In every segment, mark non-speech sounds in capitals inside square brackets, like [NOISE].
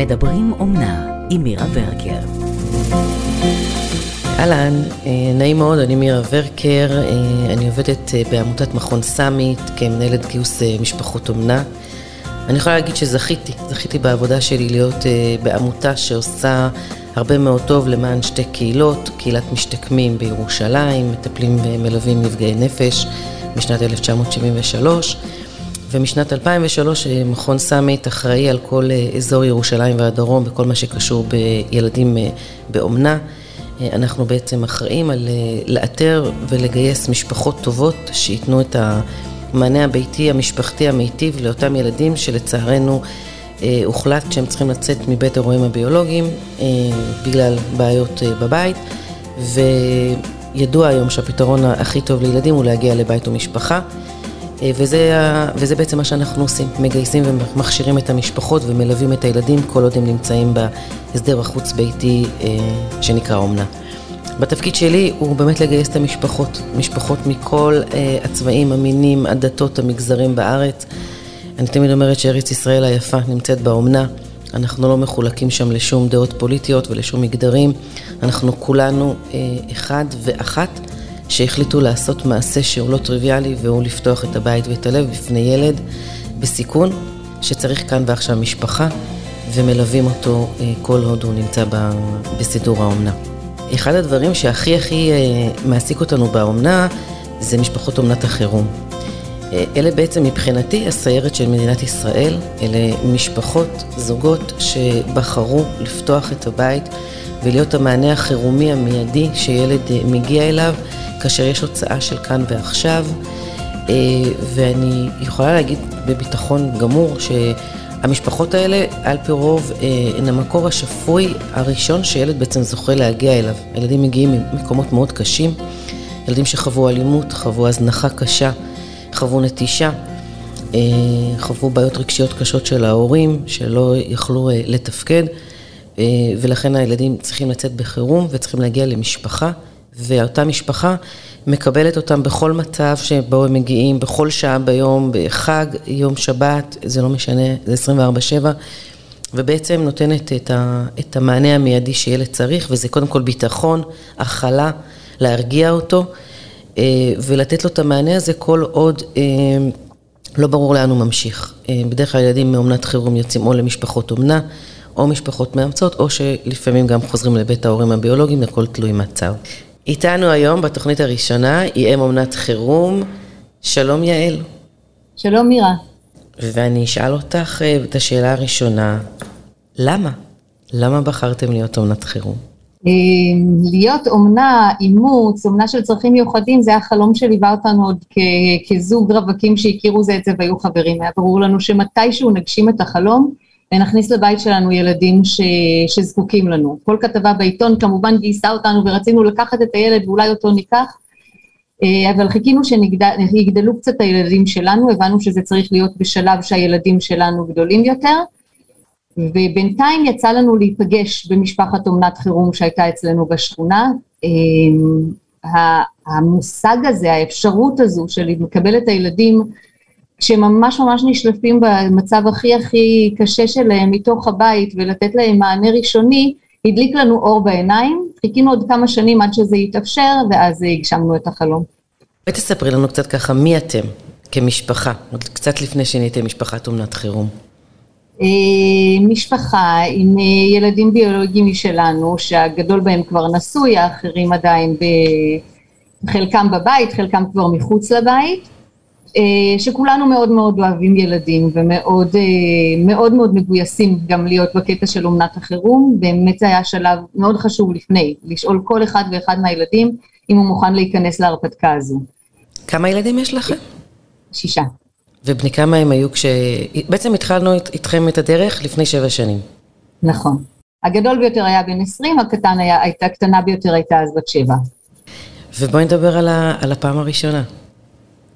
מדברים אומנה עם מירה ורקר. אהלן, אה, נעים מאוד, אני מירה ורקר, אה, אני עובדת אה, בעמותת מכון סאמיט כמנהלת גיוס משפחות אומנה. אני יכולה להגיד שזכיתי, זכיתי בעבודה שלי להיות בעמותה שעושה הרבה מאוד טוב למען שתי קהילות, קהילת משתקמים בירושלים, מטפלים ומלווים נפגעי נפש משנת 1973. ומשנת 2003 אה, מכון סאמיט אחראי על כל אה, אזור ירושלים והדרום בכל מה שקשור בילדים אה, באומנה. אנחנו בעצם אחראים על לאתר ולגייס משפחות טובות שייתנו את המענה הביתי המשפחתי המיטיב לאותם ילדים שלצערנו הוחלט שהם צריכים לצאת מבית אירועים הביולוגיים בגלל בעיות בבית וידוע היום שהפתרון הכי טוב לילדים הוא להגיע לבית ומשפחה. אה, וזה, וזה בעצם מה שאנחנו עושים, מגייסים ומכשירים את המשפחות ומלווים את הילדים כל עוד הם נמצאים בהסדר החוץ-ביתי אה, שנקרא אומנה. בתפקיד שלי הוא באמת לגייס את המשפחות, משפחות מכל אה, הצבעים, המינים, הדתות, המגזרים בארץ. אני תמיד אומרת שארץ ישראל היפה נמצאת באומנה, אנחנו לא מחולקים שם לשום דעות פוליטיות ולשום מגדרים, אנחנו כולנו אחד ואחת. שהחליטו לעשות מעשה שהוא לא טריוויאלי והוא לפתוח את הבית ואת הלב בפני ילד בסיכון שצריך כאן ועכשיו משפחה ומלווים אותו אה, כל עוד הוא נמצא בסידור האומנה. אחד הדברים שהכי הכי אה, מעסיק אותנו באומנה זה משפחות אומנת החירום. אה, אלה בעצם מבחינתי הסיירת של מדינת ישראל, אלה משפחות, זוגות שבחרו לפתוח את הבית ולהיות המענה החירומי המיידי שילד מגיע אליו כאשר יש הוצאה של כאן ועכשיו, אה, ואני יכולה להגיד בביטחון גמור שהמשפחות האלה על פי רוב אה, הן המקור השפוי הראשון שילד בעצם זוכה להגיע אליו. הילדים מגיעים ממקומות מאוד קשים, ילדים שחוו אלימות, חוו הזנחה קשה, חוו נטישה. אה, חוו בעיות רגשיות קשות של ההורים שלא יכלו לתפקד ולכן הילדים צריכים לצאת בחירום וצריכים להגיע למשפחה ואותה משפחה מקבלת אותם בכל מצב שבו הם מגיעים, בכל שעה ביום, בחג, יום שבת, זה לא משנה, זה 24-7, ובעצם נותנת את, ה, את המענה המיידי שילד צריך, וזה קודם כל ביטחון, הכלה, להרגיע אותו, אה, ולתת לו את המענה הזה כל עוד אה, לא ברור לאן הוא ממשיך. אה, בדרך כלל ילדים מאומנת חירום יוצאים או למשפחות אומנה, או משפחות מאמצות, או שלפעמים גם חוזרים לבית ההורים הביולוגיים, הכל תלוי מצב. איתנו היום בתוכנית הראשונה היא אם אומנת חירום. שלום יעל. שלום מירה. ואני אשאל אותך אה, את השאלה הראשונה, למה? למה בחרתם להיות אומנת חירום? אה, להיות אומנה, אימוץ, אומנה של צרכים מיוחדים, זה החלום שליווה אותנו עוד כזוג רווקים שהכירו זה את זה והיו חברים. היה ברור לנו שמתישהו נגשים את החלום, ונכניס לבית שלנו ילדים ש, שזקוקים לנו. כל כתבה בעיתון כמובן גייסה אותנו ורצינו לקחת את הילד ואולי אותו ניקח, אה, אבל חיכינו שיגדלו קצת הילדים שלנו, הבנו שזה צריך להיות בשלב שהילדים שלנו גדולים יותר, ובינתיים יצא לנו להיפגש במשפחת אומנת חירום שהייתה אצלנו בשכונה. אה, המושג הזה, האפשרות הזו של לקבל את הילדים שממש ממש נשלפים במצב הכי הכי קשה שלהם מתוך הבית ולתת להם מענה ראשוני, הדליק לנו אור בעיניים, חיכינו עוד כמה שנים עד שזה יתאפשר ואז הגשמנו את החלום. בואי תספרי לנו קצת ככה מי אתם כמשפחה, עוד קצת לפני שנהייתם משפחת אומנת חירום. אה, משפחה עם אה, ילדים ביולוגיים משלנו, שהגדול בהם כבר נשוי, האחרים עדיין חלקם בבית, חלקם כבר מחוץ לבית. אה, שכולנו מאוד מאוד אוהבים ילדים ומאוד אה, מאוד מאוד מגויסים גם להיות בקטע של אומנת החירום, באמת זה היה שלב מאוד חשוב לפני, לשאול כל אחד ואחד מהילדים אם הוא מוכן להיכנס להרפתקה הזו. כמה ילדים יש לכם? שישה. ובני כמה הם היו כש... בעצם התחלנו איתכם את הדרך לפני שבע שנים. נכון. הגדול ביותר היה בן עשרים, הקטן היה, הייתה, הקטנה ביותר הייתה אז בת שבע. ובואי נדבר על, ה, על הפעם הראשונה.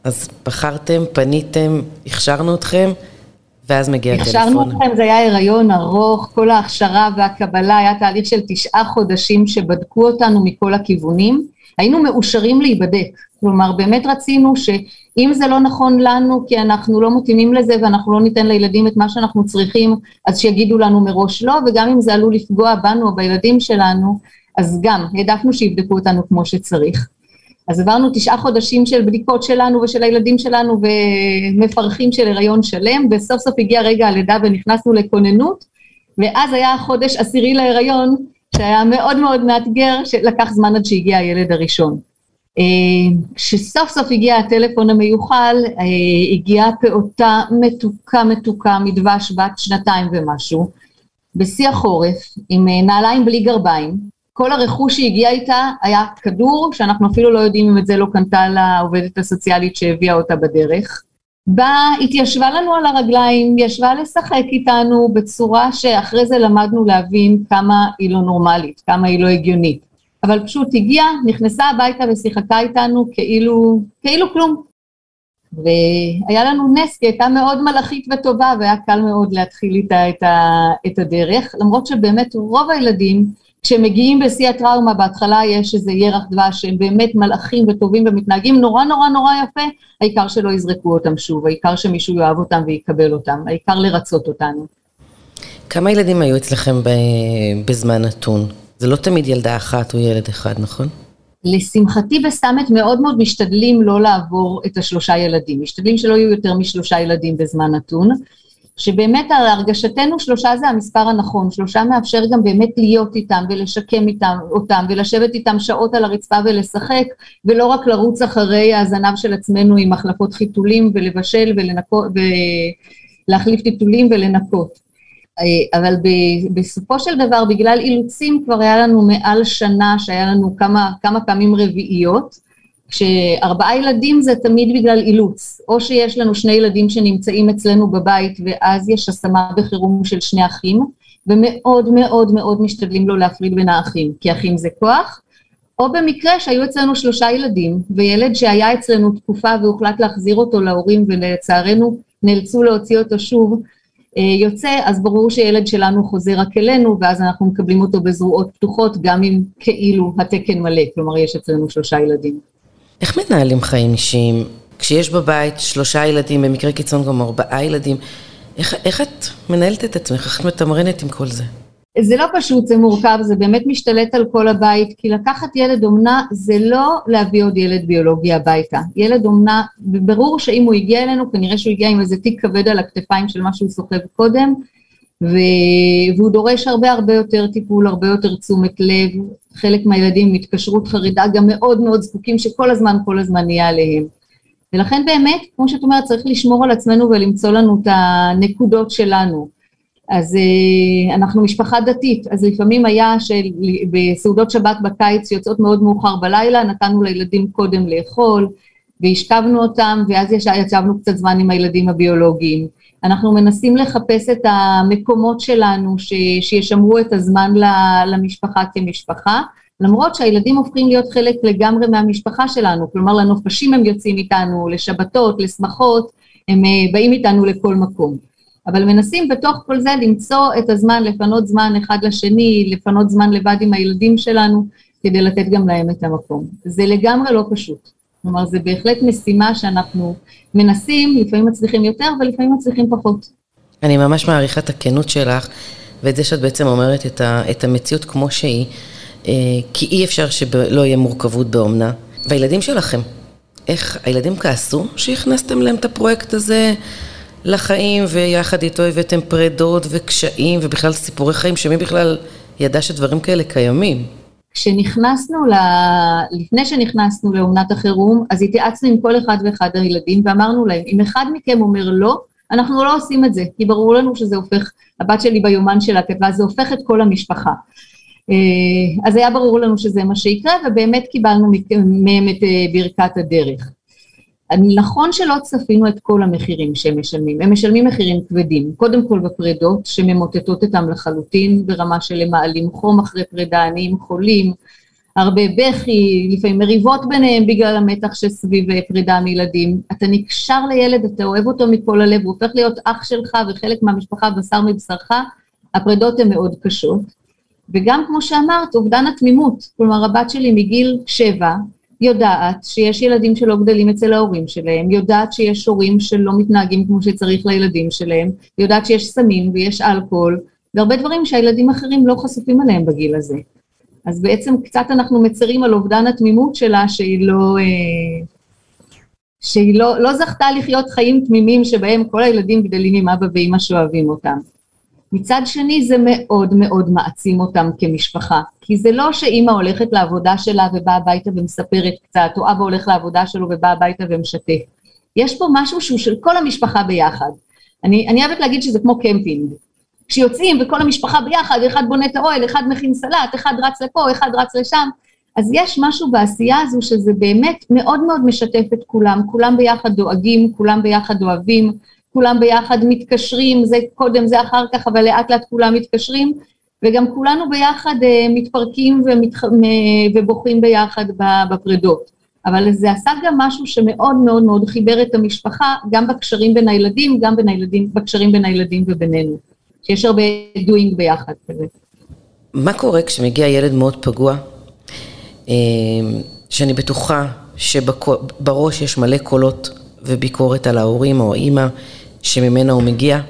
אז בחרתם, פניתם, הכשרנו אתכם, ואז מגיע הטלפון. הכשרנו אתכם, זה היה הריון ארוך, כל ההכשרה והקבלה היה תהליך של תשעה חודשים שבדקו אותנו מכל הכיוונים. היינו מאושרים להיבדק, כלומר באמת רצינו שאם זה לא נכון לנו כי אנחנו לא מתאימים לזה ואנחנו לא ניתן לילדים את מה שאנחנו צריכים, אז שיגידו לנו מראש לא, וגם אם זה עלול לפגוע בנו או בילדים שלנו, אז גם העדפנו שיבדקו אותנו כמו שצריך. אז עברנו תשעה חודשים של בדיקות שלנו ושל הילדים שלנו ומפרכים של הריון שלם, וסוף סוף הגיע רגע הלידה ונכנסנו לכוננות, ואז היה חודש עשירי להריון, שהיה מאוד מאוד מאתגר, שלקח זמן עד שהגיע הילד הראשון. אה, כשסוף סוף הגיע הטלפון המיוחל, אה, הגיעה פעוטה מתוקה מתוקה מדבש בת שנתיים ומשהו, בשיא החורף, עם אה, נעליים בלי גרביים, כל הרכוש שהגיע איתה היה כדור, שאנחנו אפילו לא יודעים אם את זה לא קנתה לעובדת הסוציאלית שהביאה אותה בדרך. באה, התיישבה לנו על הרגליים, ישבה לשחק איתנו בצורה שאחרי זה למדנו להבין כמה היא לא נורמלית, כמה היא לא הגיונית. אבל פשוט הגיעה, נכנסה הביתה ושיחקה איתנו כאילו, כאילו כלום. והיה לנו נס, כי הייתה מאוד מלאכית וטובה, והיה קל מאוד להתחיל איתה את, ה, את הדרך, למרות שבאמת רוב הילדים כשמגיעים בשיא הטראומה, בהתחלה יש איזה ירח דבש שהם באמת מלאכים וטובים ומתנהגים נורא נורא נורא יפה, העיקר שלא יזרקו אותם שוב, העיקר שמישהו יאהב אותם ויקבל אותם, העיקר לרצות אותנו. כמה ילדים היו אצלכם בזמן נתון? זה לא תמיד ילדה אחת או ילד אחד, נכון? לשמחתי בסמט מאוד מאוד משתדלים לא לעבור את השלושה ילדים, משתדלים שלא יהיו יותר משלושה ילדים בזמן נתון. שבאמת הרגשתנו שלושה זה המספר הנכון, שלושה מאפשר גם באמת להיות איתם ולשקם איתם, אותם ולשבת איתם שעות על הרצפה ולשחק ולא רק לרוץ אחרי הזנב של עצמנו עם מחלקות חיתולים ולבשל ולנקות ולהחליף טיטולים ולנקות. אה, אבל בסופו של דבר בגלל אילוצים כבר היה לנו מעל שנה שהיה לנו כמה, כמה פעמים רביעיות כשארבעה ילדים זה תמיד בגלל אילוץ, או שיש לנו שני ילדים שנמצאים אצלנו בבית ואז יש השמה בחירום של שני אחים, ומאוד מאוד מאוד משתדלים לא להפריד בין האחים, כי אחים זה כוח, או במקרה שהיו אצלנו שלושה ילדים, וילד שהיה אצלנו תקופה והוחלט להחזיר אותו להורים ולצערנו נאלצו להוציא אותו שוב, אה, יוצא, אז ברור שילד שלנו חוזר רק אלינו, ואז אנחנו מקבלים אותו בזרועות פתוחות, גם אם כאילו התקן מלא, כלומר יש אצלנו שלושה ילדים. איך מנהלים חיים אישיים? כשיש בבית שלושה ילדים, במקרה קיצון גם ארבעה ילדים, איך, איך את מנהלת את עצמך? איך את מתמרנת עם כל זה? זה לא פשוט, זה מורכב, זה באמת משתלט על כל הבית, כי לקחת ילד אומנה זה לא להביא עוד ילד ביולוגי הביתה. ילד אומנה, ברור שאם הוא הגיע אלינו, כנראה שהוא הגיע עם איזה תיק כבד על הכתפיים של מה שהוא סוחב קודם, ו... והוא דורש הרבה הרבה יותר טיפול, הרבה יותר תשומת לב, חלק מהילדים עם התקשרות חרידה גם מאוד מאוד זקוקים שכל הזמן, כל הזמן נהיה עליהם. ולכן באמת, כמו שאת אומרת, צריך לשמור על עצמנו ולמצוא לנו את הנקודות שלנו. אז אה, אנחנו משפחה דתית, אז לפעמים היה שבסעודות שבת בקיץ שיוצאות מאוד מאוחר בלילה, נתנו לילדים קודם לאכול, והשכבנו אותם, ואז ישבנו קצת זמן עם הילדים הביולוגיים. אנחנו מנסים לחפש את המקומות שלנו ש, שישמרו את הזמן למשפחה כמשפחה, למרות שהילדים הופכים להיות חלק לגמרי מהמשפחה שלנו, כלומר לנופשים הם יוצאים איתנו, לשבתות, לשמחות, הם אה, באים איתנו לכל מקום. אבל מנסים בתוך כל זה למצוא את הזמן, לפנות זמן אחד לשני, לפנות זמן לבד עם הילדים שלנו, כדי לתת גם להם את המקום. זה לגמרי לא פשוט. כלומר, זה בהחלט משימה שאנחנו מנסים, לפעמים מצליחים יותר ולפעמים מצליחים פחות. אני ממש מעריכה את הכנות שלך, ואת זה שאת בעצם אומרת את, ה, את המציאות כמו שהיא, אה, כי אי אפשר שלא יהיה מורכבות באומנה. והילדים שלכם, איך, הילדים כעסו שהכנסתם להם את הפרויקט הזה לחיים, ויחד איתו הבאתם פרדות וקשיים, ובכלל סיפורי חיים, שמי בכלל ידע שדברים כאלה קיימים? כשנכנסנו, ל... לפני שנכנסנו לאומנת החירום, אז התייעצנו עם כל אחד ואחד הילדים ואמרנו להם, אם אחד מכם אומר לא, אנחנו לא עושים את זה, כי ברור לנו שזה הופך, הבת שלי ביומן שלה כתבה, זה הופך את כל המשפחה. אה, אז היה ברור לנו שזה מה שיקרה, ובאמת קיבלנו מהם את אה, ברכת הדרך. נכון שלא צפינו את כל המחירים שהם משלמים, הם משלמים מחירים כבדים, קודם כל בפרידות שממוטטות אותם לחלוטין ברמה של הם מעלים חום אחרי פרידה, עניים חולים, הרבה בכי, לפעמים מריבות ביניהם בגלל המתח שסביב פרידה מילדים. אתה נקשר לילד, אתה אוהב אותו מכל הלב, הוא הופך להיות אח שלך וחלק מהמשפחה, בשר מבשרך, הפרידות הן מאוד קשות. וגם כמו שאמרת, אובדן התמימות, כלומר הבת שלי מגיל שבע, יודעת שיש ילדים שלא גדלים אצל ההורים שלהם, יודעת שיש הורים שלא מתנהגים כמו שצריך לילדים שלהם, יודעת שיש סמים ויש אלכוהול, והרבה דברים שהילדים אחרים לא חשופים עליהם בגיל הזה. אז בעצם קצת אנחנו מצרים על אובדן התמימות שלה שהיא לא, אה, שהיא לא, לא זכתה לחיות חיים תמימים שבהם כל הילדים גדלים עם אבא ואימא שאוהבים אותם. מצד שני זה מאוד מאוד מעצים אותם כמשפחה, כי זה לא שאימא הולכת לעבודה שלה ובאה הביתה ומספרת קצת, או אבא הולך לעבודה שלו ובא הביתה ומשתף. יש פה משהו שהוא של כל המשפחה ביחד. אני, אני אוהבת להגיד שזה כמו קמפינג. כשיוצאים וכל המשפחה ביחד, אחד בונה את האוהל, אחד מכין סלט, אחד רץ לפה, אחד רץ לשם, אז יש משהו בעשייה הזו שזה באמת מאוד מאוד משתף את כולם, כולם ביחד דואגים, כולם ביחד אוהבים, כולם ביחד מתקשרים, זה קודם, זה אחר כך, אבל לאט לאט כולם מתקשרים, וגם כולנו ביחד uh, מתפרקים ומתח... ובוכים ביחד בפרדות. אבל זה עשה גם משהו שמאוד מאוד מאוד חיבר את המשפחה, גם בקשרים בין הילדים, גם בין הילדים, בקשרים בין הילדים ובינינו. שיש הרבה דוינג ביחד כזה. מה קורה כשמגיע ילד מאוד פגוע, אה, שאני בטוחה שבראש יש מלא קולות וביקורת על ההורים או האימא שממנה הוא מגיע?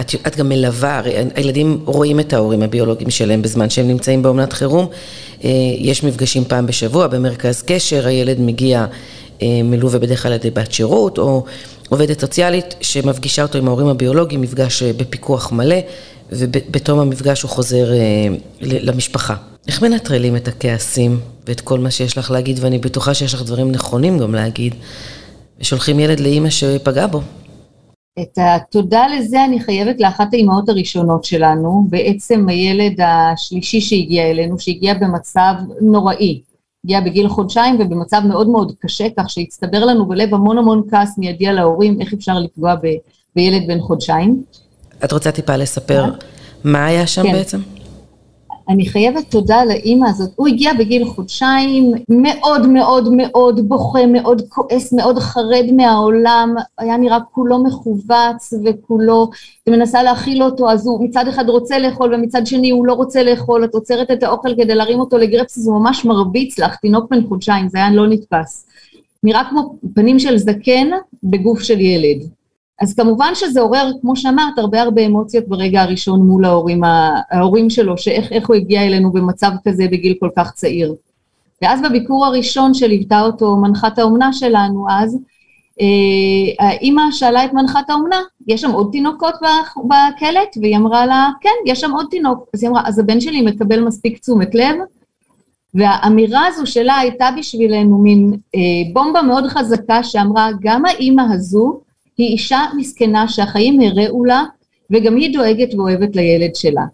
את, את גם מלווה, הרי הילדים רואים את ההורים הביולוגיים שלהם בזמן שהם נמצאים באומנת חירום. אה, יש מפגשים פעם בשבוע במרכז קשר, הילד מגיע אה, מלווה בדרך כלל על ידי בת שירות, או עובדת סוציאלית שמפגישה אותו עם ההורים הביולוגיים, מפגש אה, בפיקוח מלא, ובתום המפגש הוא חוזר למשפחה. איך מנטרלים את הכעסים ואת כל מה שיש לך להגיד, ואני בטוחה שיש לך דברים נכונים גם להגיד, ושולחים ילד לאימא שפגעה בו. את התודה לזה אני חייבת לאחת האימהות הראשונות שלנו, בעצם הילד השלישי שהגיע אלינו, שהגיע במצב נוראי, הגיע בגיל חודשיים ובמצב מאוד מאוד קשה, כך שהצטבר לנו בלב המון המון כעס מיידי על ההורים, איך אפשר לפגוע ב, בילד בן חודשיים. את רוצה טיפה לספר כן. מה היה שם כן. בעצם? אני חייבת תודה לאימא הזאת, הוא הגיע בגיל חודשיים, מאוד מאוד מאוד בוכה, מאוד כועס, מאוד חרד מהעולם, היה נראה כולו מכווץ וכולו, היא מנסה להאכיל אותו, אז הוא מצד אחד רוצה לאכול ומצד שני הוא לא רוצה לאכול, את עוצרת את האוכל כדי להרים אותו לגרפס, הוא ממש מרביץ לך, תינוק בן חודשיים, זה היה לא נתפס. נראה כמו פנים של זקן בגוף של ילד. אז כמובן שזה עורר, כמו שאמרת, הרבה הרבה אמוציות ברגע הראשון מול ההורים, ההורים שלו, שאיך הוא הגיע אלינו במצב כזה בגיל כל כך צעיר. ואז בביקור הראשון שליוותה אותו מנחת האומנה שלנו אז, אה, האימא שאלה את מנחת האומנה, יש שם עוד תינוקות בקלט? והיא אמרה לה, כן, יש שם עוד תינוק. אז היא אמרה, אז הבן שלי מקבל מספיק תשומת לב? והאמירה הזו שלה הייתה בשבילנו מין אה, בומבה מאוד חזקה שאמרה, גם האימא הזו היא אישה מסכנה שהחיים הראו לה, וגם היא דואגת ואוהבת לילד שלה.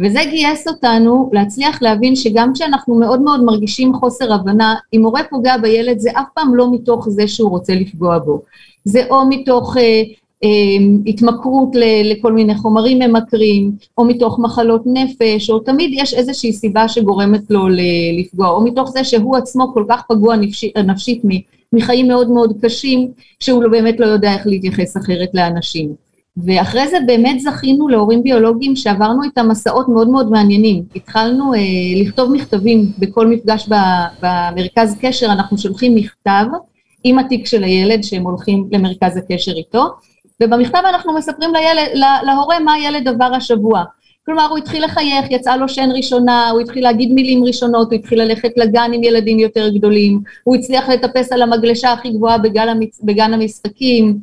וזה גייס אותנו להצליח להבין שגם כשאנחנו מאוד מאוד מרגישים חוסר הבנה, אם הורה פוגע בילד זה אף פעם לא מתוך זה שהוא רוצה לפגוע בו. זה או מתוך אה, אה, התמכרות ל, לכל מיני חומרים ממכרים, או מתוך מחלות נפש, או תמיד יש איזושהי סיבה שגורמת לו לפגוע, או מתוך זה שהוא עצמו כל כך פגוע נפשית, נפשית מחיים מאוד מאוד קשים, שהוא לא באמת לא יודע איך להתייחס אחרת לאנשים. ואחרי זה באמת זכינו להורים ביולוגיים שעברנו איתם מסעות מאוד מאוד מעניינים. התחלנו אה, לכתוב מכתבים בכל מפגש ב, במרכז קשר, אנחנו שולחים מכתב עם התיק של הילד שהם הולכים למרכז הקשר איתו, ובמכתב אנחנו מספרים לילד, לה, להורה מה הילד עבר השבוע. כלומר, הוא התחיל לחייך, יצאה לו שן ראשונה, הוא התחיל להגיד מילים ראשונות, הוא התחיל ללכת לגן עם ילדים יותר גדולים, הוא הצליח לטפס על המגלשה הכי גבוהה בגן, המצ... בגן המשחקים,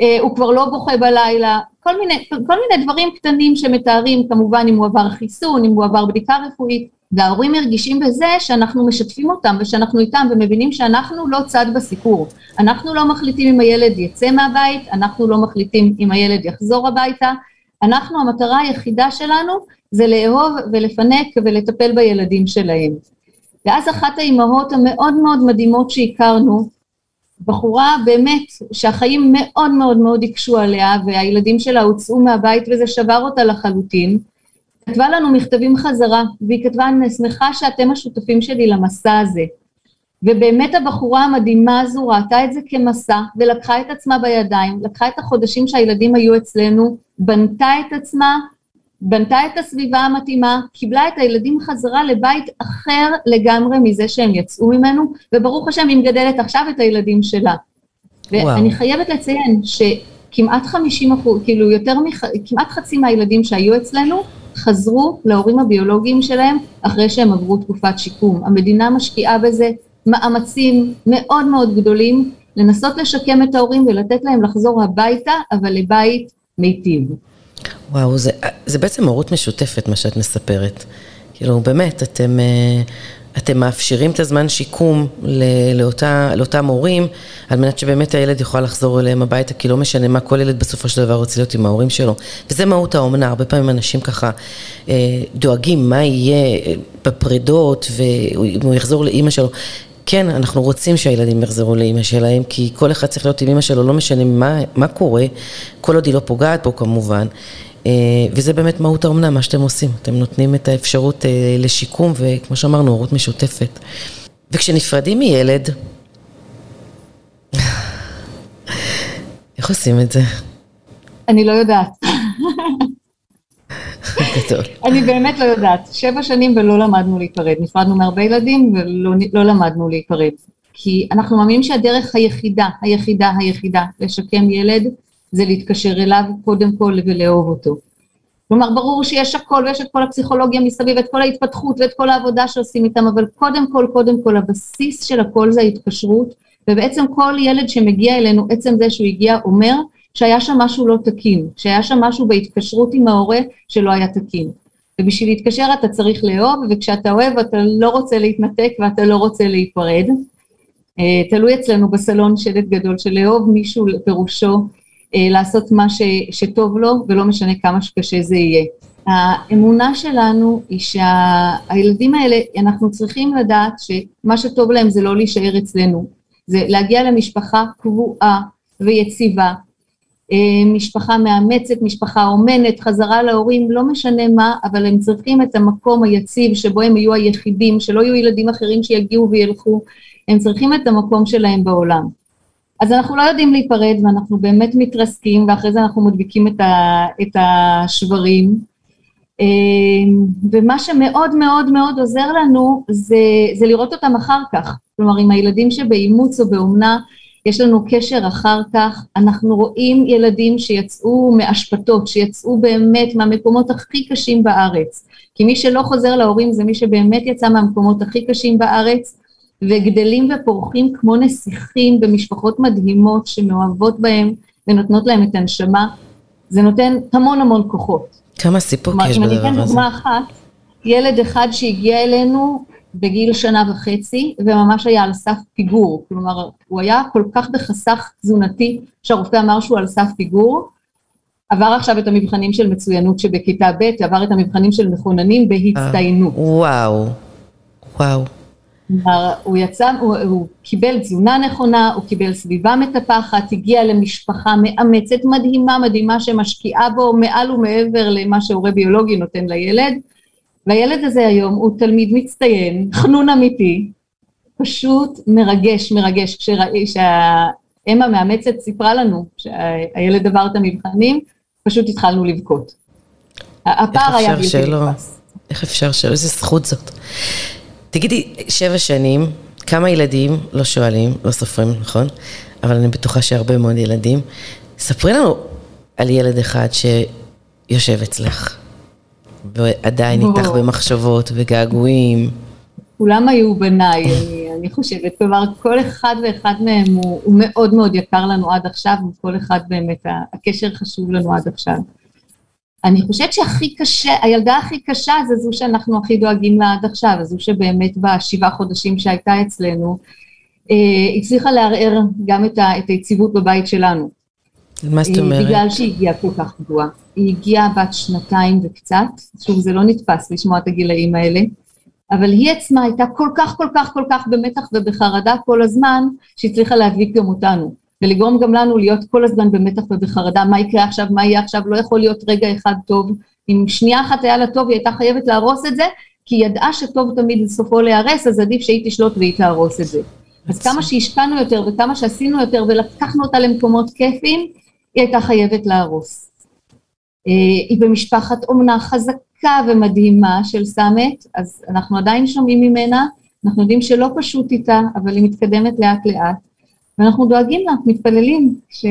אה, הוא כבר לא בוכה בלילה, כל מיני, כל מיני דברים קטנים שמתארים כמובן אם הוא עבר חיסון, אם הוא עבר בדיקה רפואית, וההורים מרגישים בזה שאנחנו משתפים אותם ושאנחנו איתם ומבינים שאנחנו לא צד בסיפור. אנחנו לא מחליטים אם הילד יצא מהבית, אנחנו לא מחליטים אם הילד יחזור הביתה, אנחנו, המטרה היחידה שלנו זה לאהוב ולפנק ולטפל בילדים שלהם. ואז אחת האימהות המאוד מאוד מדהימות שהכרנו, בחורה באמת שהחיים מאוד מאוד מאוד הקשו עליה והילדים שלה הוצאו מהבית וזה שבר אותה לחלוטין, כתבה לנו מכתבים חזרה, והיא כתבה, אני שמחה שאתם השותפים שלי למסע הזה. ובאמת הבחורה המדהימה הזו ראתה את זה כמסע, ולקחה את עצמה בידיים, לקחה את החודשים שהילדים היו אצלנו, בנתה את עצמה, בנתה את הסביבה המתאימה, קיבלה את הילדים חזרה לבית אחר לגמרי מזה שהם יצאו ממנו, וברוך השם היא מגדלת עכשיו את הילדים שלה. ואני חייבת לציין שכמעט חמישים אחוז, כאילו יותר מח... כמעט חצי מהילדים שהיו אצלנו, חזרו להורים הביולוגיים שלהם אחרי שהם עברו תקופת שיקום. המדינה משקיעה בזה מאמצים מאוד מאוד גדולים לנסות לשקם את ההורים ולתת להם לחזור הביתה, אבל לבית מיטיב. וואו, זה, זה בעצם הורות משותפת, מה שאת מספרת. כאילו, באמת, אתם, אה, אתם מאפשרים את הזמן שיקום לאותה, לאותם הורים, על מנת שבאמת הילד יוכל לחזור אליהם הביתה, כי לא משנה מה, כל ילד בסופו של דבר רוצה להיות עם ההורים שלו. וזה מהות האומנה, הרבה פעמים אנשים ככה אה, דואגים מה יהיה אה, בפרידות, ואם הוא יחזור לאימא שלו. כן, אנחנו רוצים שהילדים יחזרו לאימא שלהם, כי כל אחד צריך להיות עם אימא שלו, לא משנה מה, מה קורה, כל עוד היא לא פוגעת בו כמובן. אה, וזה באמת מהות האומנה, מה שאתם עושים. אתם נותנים את האפשרות אה, לשיקום, וכמו שאמרנו, הורות משותפת. וכשנפרדים מילד, [LAUGHS] איך עושים את זה? אני לא יודעת. אני באמת לא יודעת. שבע שנים ולא למדנו להיפרד. נפרדנו מהרבה ילדים ולא לא למדנו להיפרד. כי אנחנו מאמינים שהדרך היחידה, היחידה, היחידה לשקם ילד זה להתקשר אליו קודם כל ולאהוב אותו. כלומר, ברור שיש הכל ויש את כל הפסיכולוגיה מסביב, את כל ההתפתחות ואת כל העבודה שעושים איתם, אבל קודם כל, קודם כל, הבסיס של הכל זה ההתקשרות, ובעצם כל ילד שמגיע אלינו, עצם זה שהוא הגיע, אומר שהיה שם משהו לא תקין, שהיה שם משהו בהתקשרות עם ההורה שלא היה תקין. ובשביל להתקשר אתה צריך לאהוב, וכשאתה אוהב אתה לא רוצה להתנתק ואתה לא רוצה להיפרד. Uh, תלוי אצלנו בסלון שלט גדול של לאהוב מישהו פירושו uh, לעשות מה ש, שטוב לו ולא משנה כמה שקשה זה יהיה. האמונה שלנו היא שהילדים האלה, אנחנו צריכים לדעת שמה שטוב להם זה לא להישאר אצלנו, זה להגיע למשפחה קבועה ויציבה אה, משפחה מאמצת, משפחה אומנת, חזרה להורים, לא משנה מה, אבל הם צריכים את המקום היציב שבו הם יהיו היחידים, שלא יהיו ילדים אחרים שיגיעו וילכו, הם צריכים את המקום שלהם בעולם. אז אנחנו לא יודעים להיפרד ואנחנו באמת מתרסקים ואחרי זה אנחנו מדביקים את, ה, את השברים. אה, ומה שמאוד מאוד מאוד עוזר לנו זה, זה לראות אותם אחר כך. כלומר, עם הילדים שבאימוץ או באומנה, יש לנו קשר אחר כך, אנחנו רואים ילדים שיצאו מאשפתות, שיצאו באמת מהמקומות הכי קשים בארץ, כי מי שלא חוזר להורים זה מי שבאמת יצא מהמקומות הכי קשים בארץ, וגדלים ופורחים כמו נסיכים במשפחות מדהימות שמאוהבות בהם ונותנות להם את הנשמה, זה נותן המון המון כוחות. כמה סיפוק יש בדבר הזה. אם אני אתן דוגמה אחת, ילד אחד שהגיע אלינו בגיל שנה וחצי, וממש היה על סף פיגור, כלומר הוא היה כל כך בחסך תזונתי שהרופא אמר שהוא על סף פיגור, עבר עכשיו את המבחנים של מצוינות שבכיתה ב', עבר את המבחנים של מכוננים בהצטיינות. וואו, וואו. כלומר, הוא יצא, הוא, הוא קיבל תזונה נכונה, הוא קיבל סביבה מטפחת, הגיע למשפחה מאמצת מדהימה, מדהימה שמשקיעה בו מעל ומעבר למה שהורה ביולוגי נותן לילד, והילד הזה היום הוא תלמיד מצטיין, חנון אמיתי, פשוט מרגש, מרגש, כשראי שהאם המאמצת סיפרה לנו שהילד עבר את המבחנים, פשוט התחלנו לבכות. הפער היה בלתי נתפס. איך אפשר שלא? איזה זכות זאת. תגידי, שבע שנים, כמה ילדים, לא שואלים, לא סופרים, נכון? אבל אני בטוחה שהרבה מאוד ילדים. ספרי לנו על ילד אחד שיושב אצלך. ועדיין איתך במחשבות וגעגועים. כולם היו בניי, אני, אני חושבת. כלומר, כל אחד ואחד מהם הוא, הוא מאוד מאוד יקר לנו עד עכשיו, וכל אחד באמת, הקשר חשוב לנו עד עכשיו. אני חושבת שהכי קשה, הילדה הכי קשה זה זו שאנחנו הכי דואגים לה עד עכשיו, זו שבאמת בשבעה חודשים שהייתה אצלנו, אה, הצליחה לערער גם את, ה, את היציבות בבית שלנו. מה זאת אומרת? בגלל שהיא הגיעה כל כך פגועה. היא הגיעה בת שנתיים וקצת, שוב זה לא נתפס לשמוע את הגילאים האלה, אבל היא עצמה הייתה כל כך כל כך כל כך במתח ובחרדה כל הזמן, שהצליחה להדביק גם אותנו. ולגרום גם לנו להיות כל הזמן במתח ובחרדה, מה יקרה עכשיו, מה יהיה עכשיו, לא יכול להיות רגע אחד טוב. אם שנייה אחת היה לה טוב, היא הייתה חייבת להרוס את זה, כי היא ידעה שטוב תמיד לסופו להיהרס, אז עדיף שהיא תשלוט והיא תהרוס את זה. אז כמה שהשקענו יותר וכמה שעשינו יותר ולקחנו אותה למקומות כיפיים, היא הייתה חייבת להרוס. אה, היא במשפחת אומנה חזקה ומדהימה של סאמט, אז אנחנו עדיין שומעים ממנה, אנחנו יודעים שלא פשוט איתה, אבל היא מתקדמת לאט לאט. ואנחנו דואגים לה, מתפללים, ש,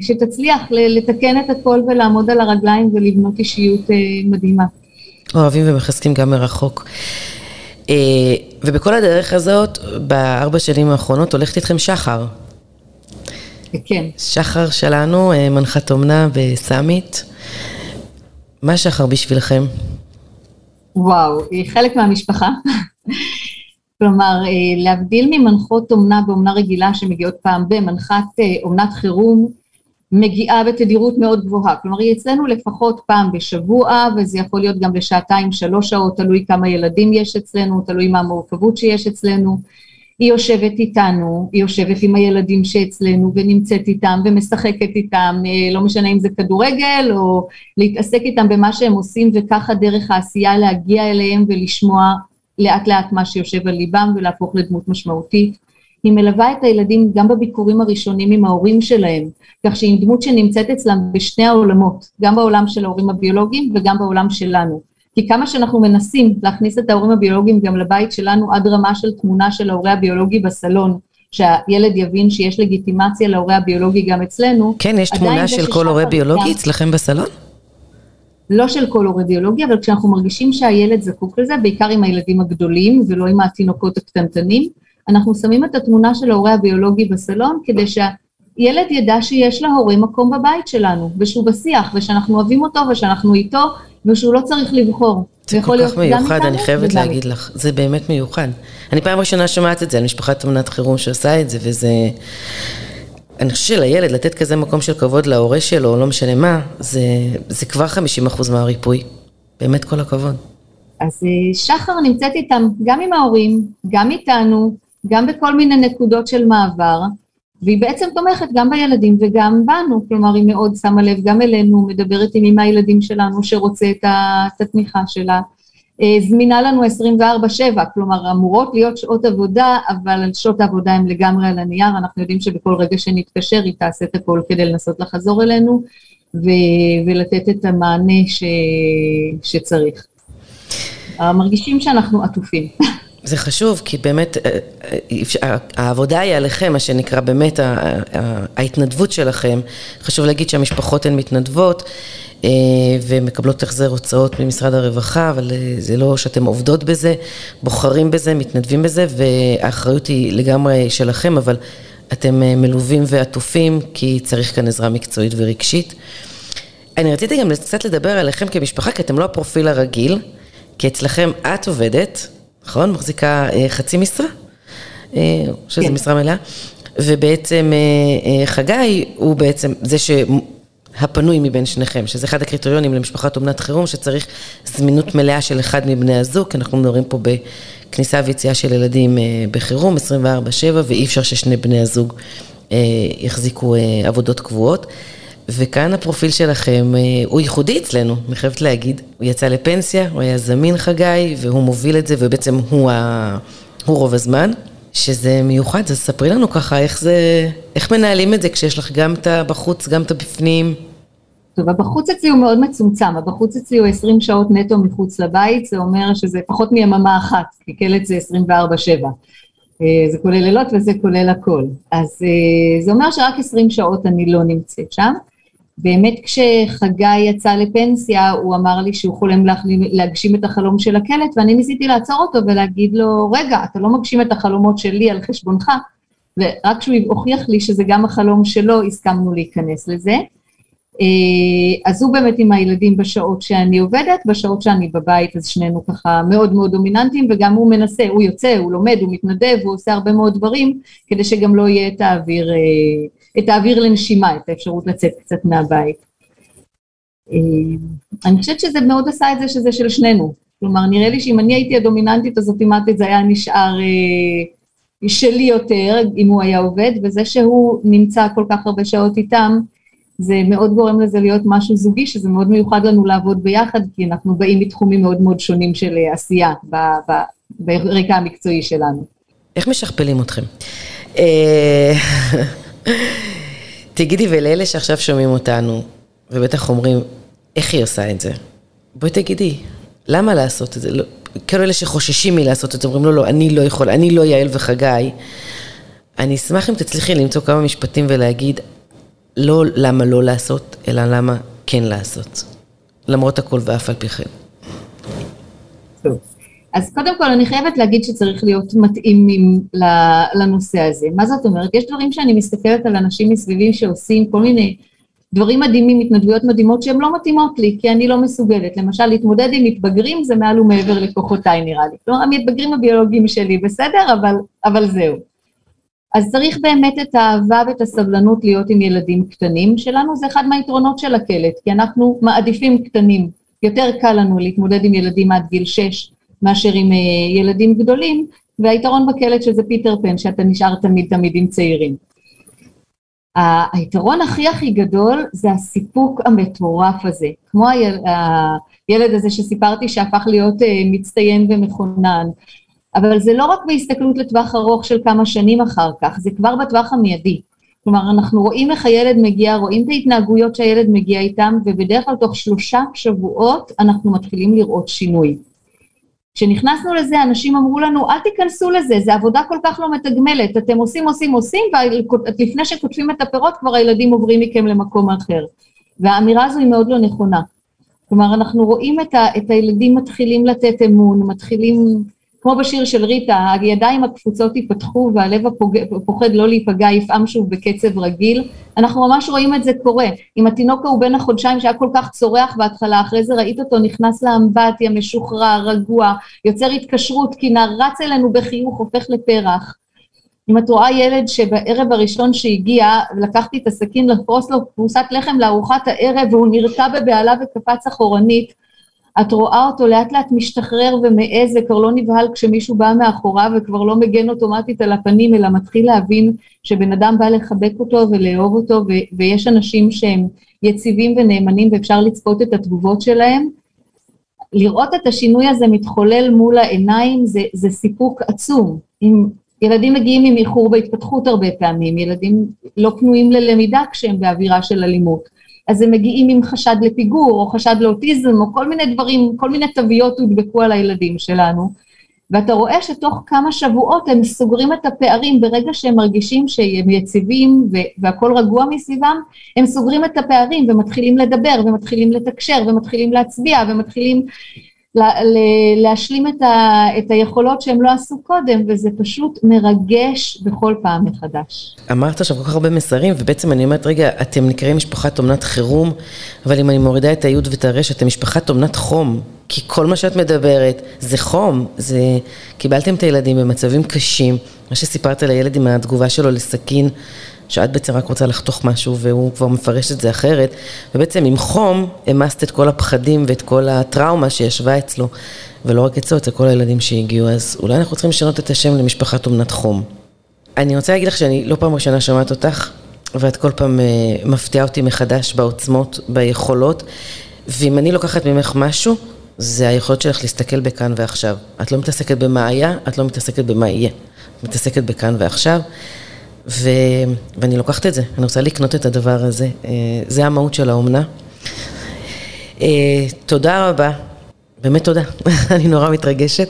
שתצליח לתקן את הכל ולעמוד על הרגליים ולבנות אישיות אה, מדהימה. אוהבים ומחזקים גם מרחוק. אה, ובכל הדרך הזאת, בארבע שנים האחרונות הולכת איתכם שחר. כן. שחר שלנו, מנחת אומנה בסאמית. מה שחר בשבילכם? וואו, היא חלק מהמשפחה. כלומר, אה, להבדיל ממנחות אומנה באומנה רגילה שמגיעות פעם במנחת אומנת חירום, מגיעה בתדירות מאוד גבוהה, כלומר היא אצלנו לפחות פעם בשבוע וזה יכול להיות גם לשעתיים שלוש שעות, תלוי כמה ילדים יש אצלנו, תלוי מה המורכבות שיש אצלנו, היא יושבת איתנו, היא יושבת עם הילדים שאצלנו ונמצאת איתם ומשחקת איתם, אה, לא משנה אם זה כדורגל או להתעסק איתם במה שהם עושים וככה דרך העשייה להגיע אליהם ולשמוע לאט לאט מה שיושב על ליבם ולהפוך לדמות משמעותית. היא מלווה את הילדים גם בביקורים הראשונים עם ההורים שלהם, כך שהיא דמות שנמצאת אצלם בשני העולמות, גם בעולם של ההורים הביולוגיים וגם בעולם שלנו. כי כמה שאנחנו מנסים להכניס את ההורים הביולוגיים גם לבית שלנו עד רמה של תמונה של ההורה הביולוגי בסלון, שהילד יבין שיש לגיטימציה להורה הביולוגי גם אצלנו. כן, יש תמונה של כל הורה ביולוגי אצלכם בסלון? לא של כל הורה ביולוגי, אבל כשאנחנו מרגישים שהילד זקוק לזה, בעיקר עם הילדים הגדולים ולא עם התינוקות הקטנטנים, אנחנו שמים את התמונה של ההורה הביולוגי בסלון כדי שהילד ידע שיש להורה מקום בבית שלנו, ושהוא בשיח, ושאנחנו אוהבים אותו, ושאנחנו איתו, ושהוא לא צריך לבחור. זה כל כך מיוחד, אני חייבת להגיד לך, זה באמת מיוחד. אני פעם ראשונה שומעת את זה על משפחת תמונת חירום שעושה את זה, וזה... אני חושבת שלילד לתת כזה מקום של כבוד להורה שלו, לא משנה מה, זה, זה כבר 50% מהריפוי. באמת כל הכבוד. אז אה, שחר נמצאת איתם, גם עם ההורים, גם איתנו, גם בכל מיני נקודות של מעבר, והיא בעצם תומכת גם בילדים וגם בנו, כלומר היא מאוד שמה לב גם אלינו, מדברת עם אמא הילדים שלנו שרוצה את התמיכה שלה. אה, זמינה לנו 24-7, כלומר אמורות להיות שעות עבודה, אבל שעות העבודה הן לגמרי על הנייר, אנחנו יודעים שבכל רגע שנתקשר היא תעשה את הכל כדי לנסות לחזור אלינו ו- ולתת את המענה ש- שצריך. מרגישים שאנחנו עטופים. [LAUGHS] זה חשוב, כי באמת אה, אה, העבודה היא עליכם, מה שנקרא, באמת ההתנדבות שלכם. חשוב להגיד שהמשפחות הן מתנדבות אה, ומקבלות החזר הוצאות ממשרד הרווחה, אבל זה לא שאתם עובדות בזה, בוחרים בזה, מתנדבים בזה, והאחריות היא לגמרי שלכם, אבל אתם מלווים ועטופים, כי צריך כאן עזרה מקצועית ורגשית. אני רציתי גם קצת לדבר עליכם כמשפחה, כי אתם לא הפרופיל הרגיל, כי אצלכם את עובדת. נכון? מחזיקה אה, חצי משרה? אה, שזה כן. משרה מלאה. ובעצם אה, חגי הוא בעצם זה שהפנוי מבין שניכם, שזה אחד הקריטריונים למשפחת אומנת חירום, שצריך זמינות מלאה של אחד מבני הזוג, כי אנחנו מדברים פה בכניסה ויציאה של ילדים בחירום, 24-7, ואי אפשר ששני בני הזוג יחזיקו עבודות קבועות. וכאן הפרופיל שלכם אה, הוא ייחודי אצלנו, אני חייבת להגיד. הוא יצא לפנסיה, הוא היה זמין חגי, והוא מוביל את זה, ובעצם הוא, ה... הוא רוב הזמן, שזה מיוחד, אז ספרי לנו ככה איך זה, איך מנהלים את זה כשיש לך גם את הבחוץ, גם את הבפנים. טוב, הבחוץ אצלי הוא מאוד מצומצם, הבחוץ אצלי הוא 20 שעות נטו מחוץ לבית, זה אומר שזה פחות מיממה אחת, כי קלט זה 24-7. אה, זה כולל לילות וזה כולל הכל. אז אה, זה אומר שרק 20 שעות אני לא נמצאת שם. באמת כשחגי יצא לפנסיה, הוא אמר לי שהוא חולם להגשים את החלום של הקלט, ואני ניסיתי לעצור אותו ולהגיד לו, רגע, אתה לא מגשים את החלומות שלי על חשבונך, ורק כשהוא הוכיח לי שזה גם החלום שלו, הסכמנו להיכנס לזה. אה, אז הוא באמת עם הילדים בשעות שאני עובדת, בשעות שאני בבית, אז שנינו ככה מאוד מאוד דומיננטיים, וגם הוא מנסה, הוא יוצא, הוא לומד, הוא מתנדב, הוא עושה הרבה מאוד דברים, כדי שגם לא יהיה את האוויר אה, את האוויר לנשימה, את האפשרות לצאת קצת מהבית. אה, אני חושבת שזה מאוד עשה את זה שזה של שנינו. כלומר, נראה לי שאם אני הייתי הדומיננטית אז אוטומטית זה היה נשאר אה, שלי יותר, אם הוא היה עובד, וזה שהוא נמצא כל כך הרבה שעות איתם, זה מאוד גורם לזה להיות משהו זוגי, שזה מאוד מיוחד לנו לעבוד ביחד, כי אנחנו באים מתחומים מאוד מאוד שונים של עשייה ברקע המקצועי שלנו. איך משכפלים אתכם? תגידי, ולאלה שעכשיו שומעים אותנו, ובטח אומרים, איך היא עושה את זה? בואי תגידי, למה לעשות את זה? לא, כאילו אלה שחוששים מלעשות את זה, אומרים, לא, לא, אני לא יכול, אני לא יעל וחגי. אני אשמח אם תצליחי למצוא כמה משפטים ולהגיד, לא למה לא לעשות, אלא למה כן לעשות. למרות הכל ואף על פי כן. טוב. אז קודם כל אני חייבת להגיד שצריך להיות מתאימים לנושא הזה. מה זאת אומרת? יש דברים שאני מסתכלת על אנשים מסביבי שעושים כל מיני דברים מדהימים, התנדבויות מדהימות שהן לא מתאימות לי, כי אני לא מסוגלת. למשל, להתמודד עם מתבגרים זה מעל ומעבר לכוחותיי נראה לי. כלומר, המתבגרים הביולוגיים שלי בסדר, אבל, אבל זהו. אז צריך באמת את האהבה ואת הסבלנות להיות עם ילדים קטנים שלנו, זה אחד מהיתרונות של הקלט, כי אנחנו מעדיפים קטנים. יותר קל לנו להתמודד עם ילדים עד גיל 6 מאשר עם אה, ילדים גדולים, והיתרון בקלט שזה פיטר פן, שאתה נשאר תמיד תמיד עם צעירים. היתרון הכי הכי גדול זה הסיפוק המטורף הזה, כמו היל, הילד הזה שסיפרתי שהפך להיות אה, מצטיין ומכונן, אבל זה לא רק בהסתכלות לטווח ארוך של כמה שנים אחר כך, זה כבר בטווח המיידי. כלומר, אנחנו רואים איך הילד מגיע, רואים את ההתנהגויות שהילד מגיע איתם, ובדרך כלל תוך שלושה שבועות אנחנו מתחילים לראות שינוי. כשנכנסנו לזה, אנשים אמרו לנו, אל תיכנסו לזה, זו עבודה כל כך לא מתגמלת, אתם עושים, עושים, עושים, ולפני שקוטפים את הפירות כבר הילדים עוברים מכם למקום אחר. והאמירה הזו היא מאוד לא נכונה. כלומר, אנחנו רואים את, ה, את הילדים מתחילים לתת אמון, מתחילים כמו בשיר של ריטה, הידיים הקפוצות ייפתחו והלב הפוחד לא להיפגע יפעם שוב בקצב רגיל. אנחנו ממש רואים את זה קורה. אם התינוק ההוא בן החודשיים שהיה כל כך צורח בהתחלה, אחרי זה ראית אותו נכנס לאמבטיה, משוחרר, רגוע, יוצר התקשרות תקינה, רץ אלינו בחיוך, הופך לפרח. אם את רואה ילד שבערב הראשון שהגיע, לקחתי את הסכין לפרוס לו פרוסת לחם לארוחת הערב והוא נרתע בבהלה וקפץ אחורנית, את רואה אותו לאט לאט משתחרר ומעז וכבר לא נבהל כשמישהו בא מאחוריו וכבר לא מגן אוטומטית על הפנים, אלא מתחיל להבין שבן אדם בא לחבק אותו ולאהוב אותו, ו- ויש אנשים שהם יציבים ונאמנים ואפשר לצפות את התגובות שלהם. לראות את השינוי הזה מתחולל מול העיניים זה, זה סיפוק עצום. אם ילדים מגיעים עם איחור בהתפתחות הרבה פעמים, ילדים לא פנויים ללמידה כשהם באווירה של אלימות. אז הם מגיעים עם חשד לפיגור, או חשד לאוטיזם, או כל מיני דברים, כל מיני תוויות הודבקו על הילדים שלנו. ואתה רואה שתוך כמה שבועות הם סוגרים את הפערים ברגע שהם מרגישים שהם יציבים והכול רגוע מסביבם, הם סוגרים את הפערים ומתחילים לדבר ומתחילים לתקשר ומתחילים להצביע ומתחילים להשלים את, ה, את היכולות שהם לא עשו קודם, וזה פשוט מרגש בכל פעם מחדש. אמרת עכשיו כל כך הרבה מסרים, ובעצם אני אומרת, רגע, אתם נקראים משפחת אומנת חירום, אבל אם אני מורידה את היוד ואת הרש, אתם משפחת אומנת חום, כי כל מה שאת מדברת זה חום, זה... קיבלתם את הילדים במצבים קשים, מה שסיפרת על הילד עם התגובה שלו לסכין, שאת בעצם רק רוצה לחתוך משהו והוא כבר מפרש את זה אחרת, ובעצם עם חום המסת את כל הפחדים ואת כל הטראומה שישבה אצלו, ולא רק אצלו, אצל כל הילדים שהגיעו, אז אולי אנחנו צריכים לשנות את השם למשפחת אומנת חום. אני רוצה להגיד לך שאני לא פעם ראשונה שומעת אותך, ואת כל פעם uh, מפתיעה אותי מחדש בעוצמות, ביכולות, ואם אני לוקחת ממך משהו, זה היכולת שלך להסתכל בכאן ועכשיו. את לא מתעסקת במה היה, את לא מתעסקת במה יהיה. את מתעסקת בכאן ועכשיו. ו... ואני לוקחת את זה, אני רוצה לקנות את הדבר הזה. אה, זה המהות של האומנה. אה, תודה רבה, באמת תודה, [LAUGHS] אני נורא מתרגשת.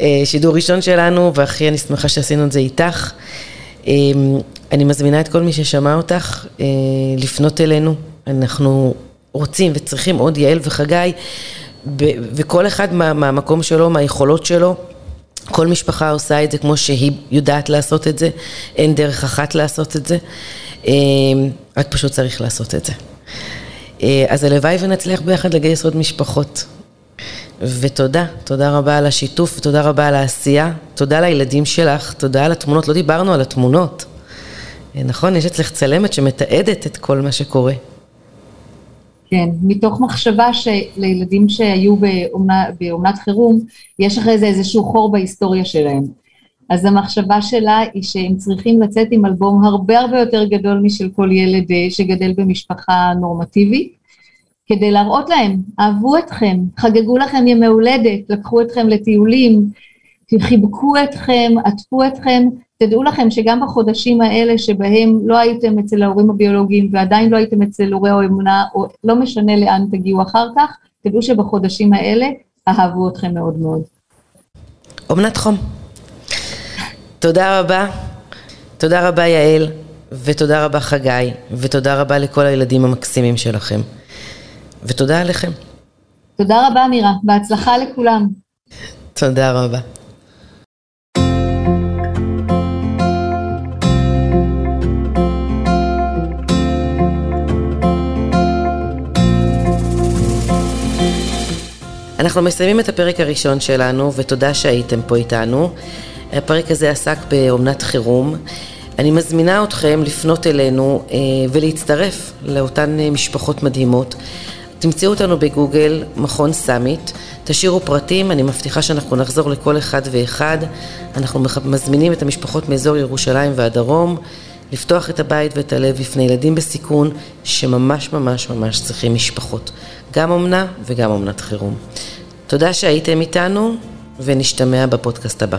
אה, שידור ראשון שלנו, והכי אני שמחה שעשינו את זה איתך. אני מזמינה את כל מי ששמע אותך לפנות אלינו. אנחנו רוצים וצריכים עוד יעל וחגי, וכל אחד מהמקום שלו, מהיכולות שלו. כל משפחה עושה את זה כמו שהיא יודעת לעשות את זה, אין דרך אחת לעשות את זה, אה, רק פשוט צריך לעשות את זה. אה, אז הלוואי ונצליח ביחד לגייס עוד משפחות. ותודה, תודה רבה על השיתוף, ותודה רבה על העשייה, תודה לילדים שלך, תודה על התמונות, לא דיברנו על התמונות. אה, נכון, יש אצלך צלמת שמתעדת את כל מה שקורה. כן, מתוך מחשבה שלילדים שהיו באומנה, באומנת חירום, יש אחרי זה איזשהו חור בהיסטוריה שלהם. אז המחשבה שלה היא שהם צריכים לצאת עם אלבום הרבה הרבה יותר גדול משל כל ילד שגדל במשפחה נורמטיבית, כדי להראות להם, אהבו אתכם, חגגו לכם ימי הולדת, לקחו אתכם לטיולים, חיבקו אתכם, עטפו אתכם, תדעו לכם שגם בחודשים האלה שבהם לא הייתם אצל ההורים הביולוגיים ועדיין לא הייתם אצל הורי האמונה, או לא משנה לאן תגיעו אחר כך, תדעו שבחודשים האלה אהבו אתכם מאוד מאוד. אומנת חום. תודה רבה. תודה רבה יעל, ותודה רבה חגי, ותודה רבה לכל הילדים המקסימים שלכם. ותודה עליכם. תודה רבה מירה, בהצלחה לכולם. תודה רבה. אנחנו מסיימים את הפרק הראשון שלנו, ותודה שהייתם פה איתנו. הפרק הזה עסק באומנת חירום. אני מזמינה אתכם לפנות אלינו אה, ולהצטרף לאותן אה, משפחות מדהימות. תמצאו אותנו בגוגל, מכון סאמיט, תשאירו פרטים, אני מבטיחה שאנחנו נחזור לכל אחד ואחד. אנחנו מזמינים את המשפחות מאזור ירושלים והדרום לפתוח את הבית ואת הלב בפני ילדים בסיכון שממש ממש ממש צריכים משפחות, גם אומנה וגם אומנת חירום. תודה שהייתם איתנו ונשתמע בפודקאסט הבא.